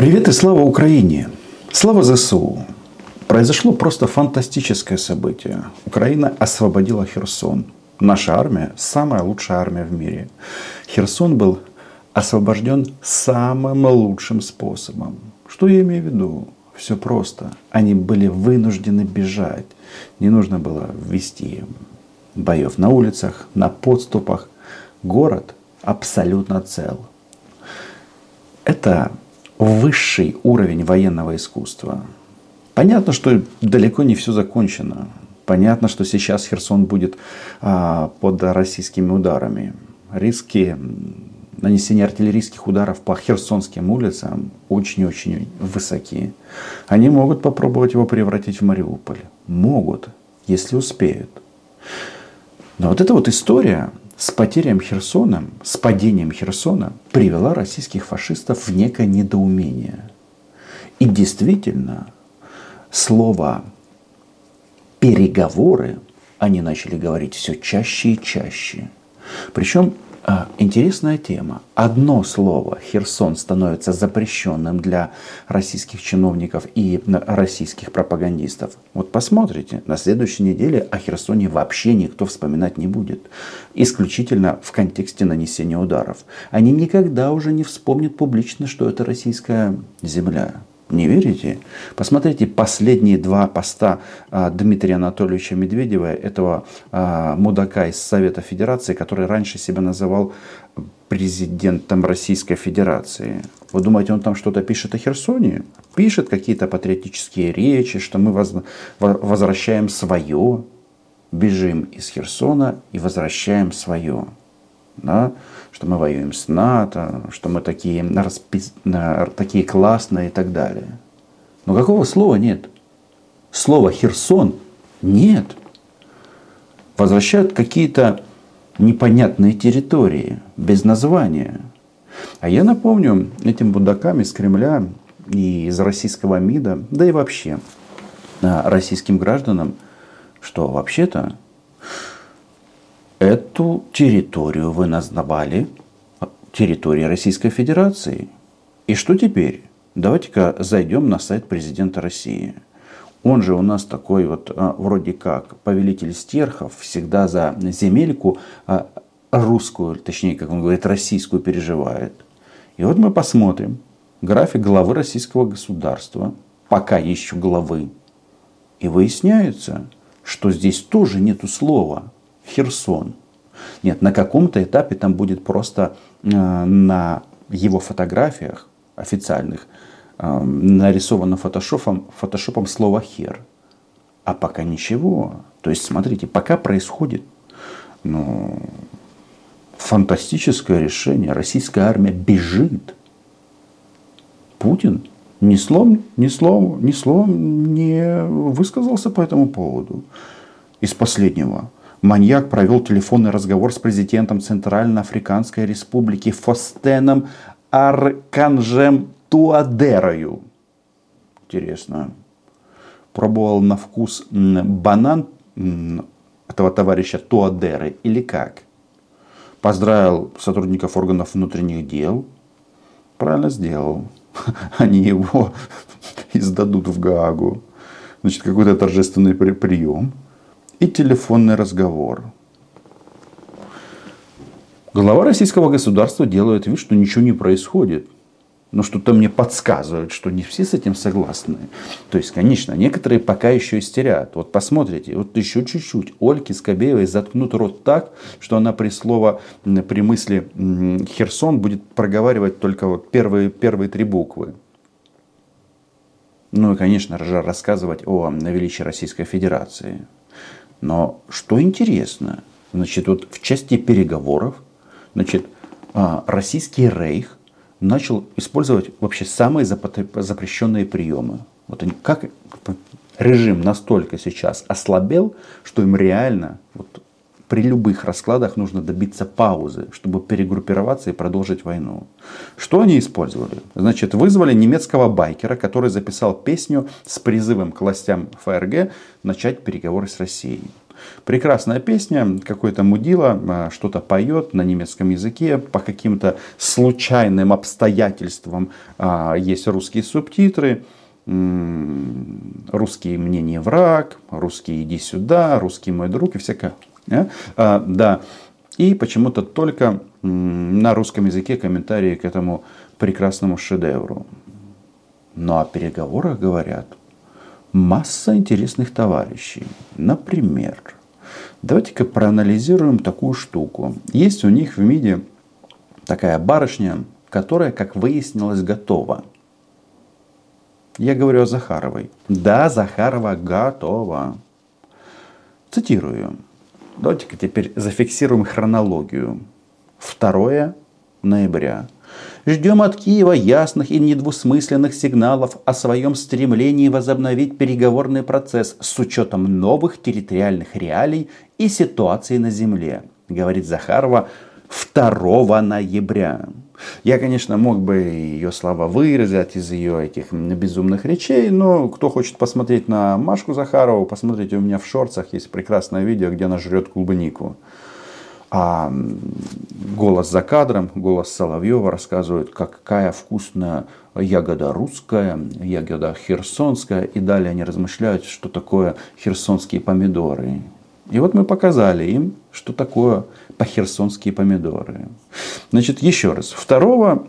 Привет и слава Украине! Слава ЗСУ! Произошло просто фантастическое событие. Украина освободила Херсон. Наша армия – самая лучшая армия в мире. Херсон был освобожден самым лучшим способом. Что я имею в виду? Все просто. Они были вынуждены бежать. Не нужно было ввести боев на улицах, на подступах. Город абсолютно цел. Это высший уровень военного искусства. Понятно, что далеко не все закончено. Понятно, что сейчас Херсон будет а, под российскими ударами. Риски нанесения артиллерийских ударов по херсонским улицам очень-очень высоки. Они могут попробовать его превратить в Мариуполь. Могут, если успеют. Но вот эта вот история с потерем Херсона, с падением Херсона привела российских фашистов в некое недоумение. И действительно, слово переговоры они начали говорить все чаще и чаще. Причем интересная тема. Одно слово Херсон становится запрещенным для российских чиновников и российских пропагандистов. Вот посмотрите, на следующей неделе о Херсоне вообще никто вспоминать не будет. Исключительно в контексте нанесения ударов. Они никогда уже не вспомнят публично, что это российская земля. Не верите? Посмотрите последние два поста а, Дмитрия Анатольевича Медведева, этого а, мудака из Совета Федерации, который раньше себя называл президентом Российской Федерации. Вы думаете, он там что-то пишет о Херсоне? Пишет какие-то патриотические речи, что мы возвращаем свое, бежим из Херсона и возвращаем свое да, что мы воюем с НАТО, что мы такие, распис... такие классные и так далее. Но какого слова нет? Слова Херсон нет. Возвращают какие-то непонятные территории, без названия. А я напомню этим будакам из Кремля и из российского МИДа, да и вообще российским гражданам, что вообще-то Эту территорию вы назвали территорией Российской Федерации. И что теперь? Давайте-ка зайдем на сайт президента России. Он же у нас такой вот а, вроде как повелитель стерхов, всегда за земельку а, русскую, точнее, как он говорит, российскую переживает. И вот мы посмотрим график главы российского государства, пока еще главы. И выясняется, что здесь тоже нету слова Херсон. Нет, на каком-то этапе там будет просто э, на его фотографиях официальных э, нарисовано фотошопом, фотошопом слово «хер». А пока ничего. То есть, смотрите, пока происходит ну, фантастическое решение. Российская армия бежит. Путин ни словом, ни словом, ни словом не высказался по этому поводу. Из последнего. Маньяк провел телефонный разговор с президентом Центральноафриканской республики Фостеном Арканжем Туадерою. Интересно. Пробовал на вкус банан этого товарища Туадеры или как? Поздравил сотрудников органов внутренних дел. Правильно сделал. Они его издадут в Гаагу. Значит, какой-то торжественный прием и телефонный разговор. Глава российского государства делает вид, что ничего не происходит. Но что-то мне подсказывает, что не все с этим согласны. То есть, конечно, некоторые пока еще истерят. Вот посмотрите, вот еще чуть-чуть. Ольке Скобеевой заткнут рот так, что она при слово, при мысли Херсон будет проговаривать только вот первые, первые три буквы. Ну и, конечно рассказывать о величии Российской Федерации. Но что интересно, значит, вот в части переговоров, значит, а, российский рейх начал использовать вообще самые запрещенные приемы. Вот они, как режим настолько сейчас ослабел, что им реально вот, при любых раскладах нужно добиться паузы, чтобы перегруппироваться и продолжить войну. Что они использовали? Значит, вызвали немецкого байкера, который записал песню с призывом к властям ФРГ начать переговоры с Россией. Прекрасная песня, какой-то мудила что-то поет на немецком языке, по каким-то случайным обстоятельствам а, есть русские субтитры, русский мне не враг, русский иди сюда, русский мой друг и всякое. А, да. И почему-то только на русском языке комментарии к этому прекрасному шедевру. Ну о переговорах говорят масса интересных товарищей. Например, давайте-ка проанализируем такую штуку. Есть у них в МИДе такая барышня, которая, как выяснилось, готова. Я говорю о Захаровой. Да, Захарова готова. Цитирую. Давайте-ка теперь зафиксируем хронологию. 2 ноября Ждем от Киева ясных и недвусмысленных сигналов о своем стремлении возобновить переговорный процесс с учетом новых территориальных реалий и ситуации на земле, говорит Захарова 2 ноября. Я, конечно, мог бы ее слова вырезать из ее этих безумных речей, но кто хочет посмотреть на Машку Захарову, посмотрите, у меня в шорцах есть прекрасное видео, где она жрет клубнику. А голос за кадром, голос Соловьева рассказывает, какая вкусная ягода русская, ягода херсонская. И далее они размышляют, что такое херсонские помидоры. И вот мы показали им, что такое по-херсонские помидоры. Значит, еще раз. 2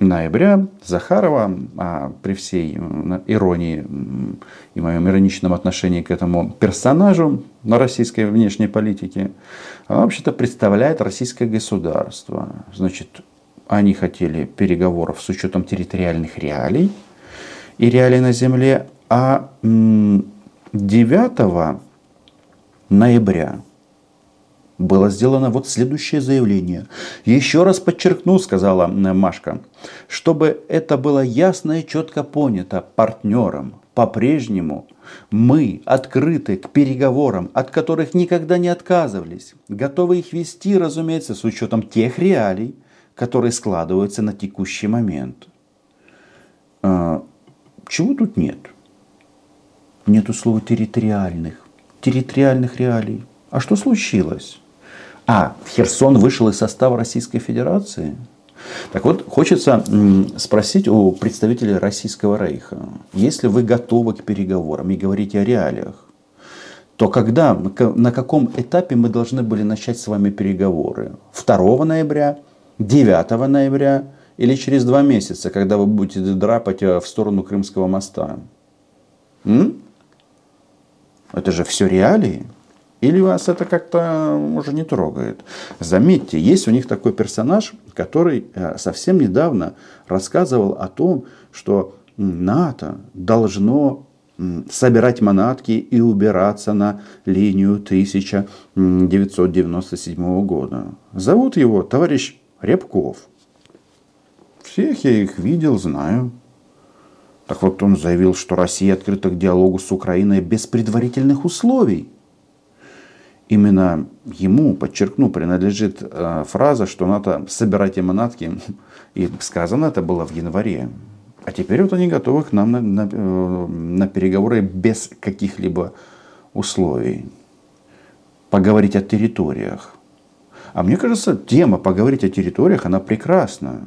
ноября Захарова, а при всей иронии и моем ироничном отношении к этому персонажу на российской внешней политике, она вообще-то представляет российское государство. Значит, они хотели переговоров с учетом территориальных реалий и реалий на земле, а 9 ноября было сделано вот следующее заявление. Еще раз подчеркну, сказала Машка, чтобы это было ясно и четко понято партнерам. По-прежнему мы открыты к переговорам, от которых никогда не отказывались. Готовы их вести, разумеется, с учетом тех реалий, которые складываются на текущий момент. А, чего тут нет? Нету слова территориальных. Территориальных реалий. А что случилось? А, Херсон вышел из состава Российской Федерации. Так вот, хочется спросить у представителей Российского Рейха, если вы готовы к переговорам и говорите о реалиях, то когда, на каком этапе мы должны были начать с вами переговоры? 2 ноября, 9 ноября или через два месяца, когда вы будете драпать э, в сторону Крымского моста? М? Это же все реалии. Или вас это как-то уже не трогает? Заметьте, есть у них такой персонаж, который э, совсем недавно рассказывал о том, что НАТО должно собирать манатки и убираться на линию 1997 года. Зовут его товарищ Рябков. Всех я их видел, знаю. Так вот он заявил, что Россия открыта к диалогу с Украиной без предварительных условий именно ему, подчеркну, принадлежит э, фраза, что надо собирать манатки. И сказано это было в январе. А теперь вот они готовы к нам на, на, э, на переговоры без каких-либо условий. Поговорить о территориях. А мне кажется, тема поговорить о территориях, она прекрасна.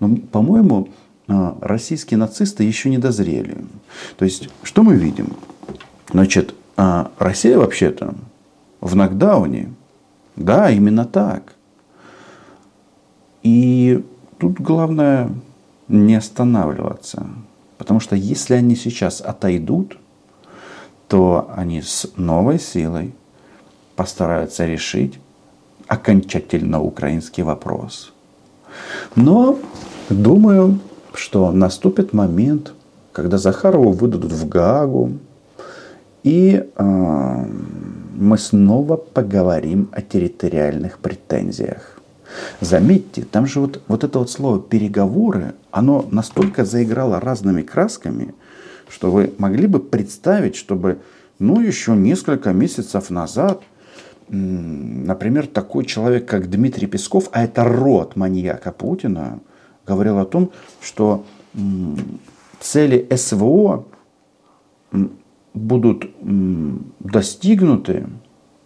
Но, по-моему, э, российские нацисты еще не дозрели. То есть, что мы видим? Значит, Россия вообще-то в нокдауне. Да, именно так. И тут главное не останавливаться. Потому что если они сейчас отойдут, то они с новой силой постараются решить окончательно украинский вопрос. Но думаю, что наступит момент, когда Захарову выдадут в Гаагу, и э, мы снова поговорим о территориальных претензиях. Заметьте, там же вот, вот это вот слово «переговоры», оно настолько заиграло разными красками, что вы могли бы представить, чтобы ну, еще несколько месяцев назад, например, такой человек, как Дмитрий Песков, а это род маньяка Путина, говорил о том, что цели СВО будут достигнуты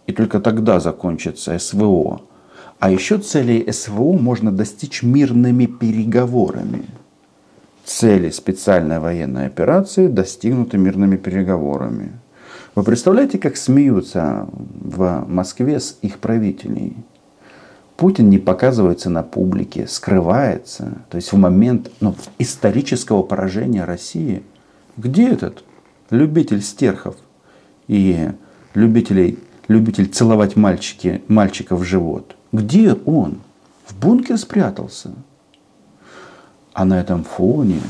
и только тогда закончится СВО. А еще целей СВО можно достичь мирными переговорами. Цели специальной военной операции достигнуты мирными переговорами. Вы представляете, как смеются в Москве с их правителей? Путин не показывается на публике, скрывается. То есть в момент ну, исторического поражения России. Где этот любитель стерхов и любителей, любитель целовать мальчики, мальчика в живот? Где он? В бункер спрятался. А на этом фоне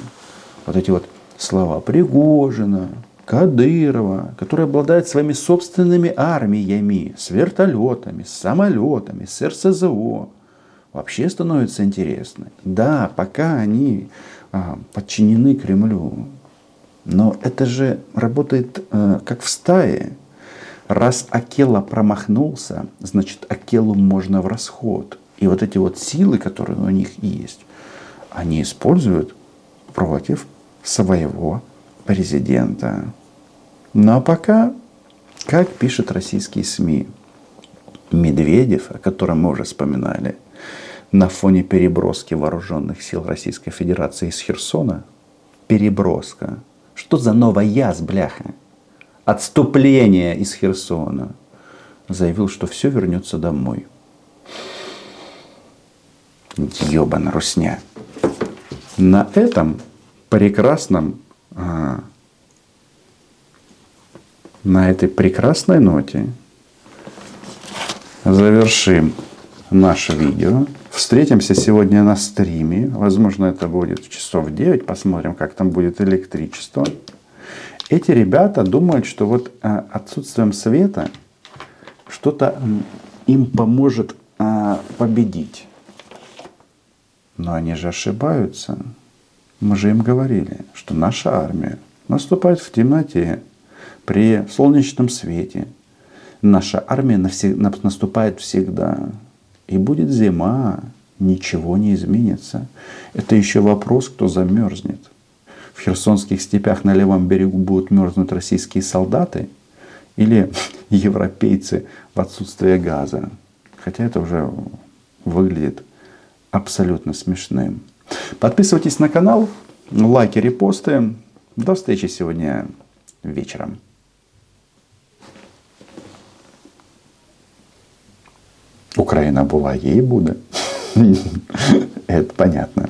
вот эти вот слова Пригожина, Кадырова, который обладает своими собственными армиями, с вертолетами, с самолетами, с РСЗО, вообще становится интересно. Да, пока они а, подчинены Кремлю, но это же работает а, как в стае. Раз Акела промахнулся, значит Акелу можно в расход. И вот эти вот силы, которые у них есть, они используют против своего президента. Но пока, как пишут российские СМИ, Медведев, о котором мы уже вспоминали, на фоне переброски вооруженных сил Российской Федерации из Херсона, переброска, что за новая яз, бляха, отступление из Херсона, заявил, что все вернется домой. Ёбана русня. На этом прекрасном, на этой прекрасной ноте завершим наше видео. Встретимся сегодня на стриме. Возможно, это будет в часов 9. Посмотрим, как там будет электричество. Эти ребята думают, что вот а, отсутствием света что-то им поможет а, победить. Но они же ошибаются. Мы же им говорили, что наша армия наступает в темноте, при солнечном свете. Наша армия наступает всегда. И будет зима, ничего не изменится. Это еще вопрос, кто замерзнет. В херсонских степях на левом берегу будут мерзнуть российские солдаты или европейцы в отсутствие газа. Хотя это уже выглядит абсолютно смешным. Подписывайтесь на канал, лайки, репосты. До встречи сегодня вечером. Украина була, їй буде. Это понятно.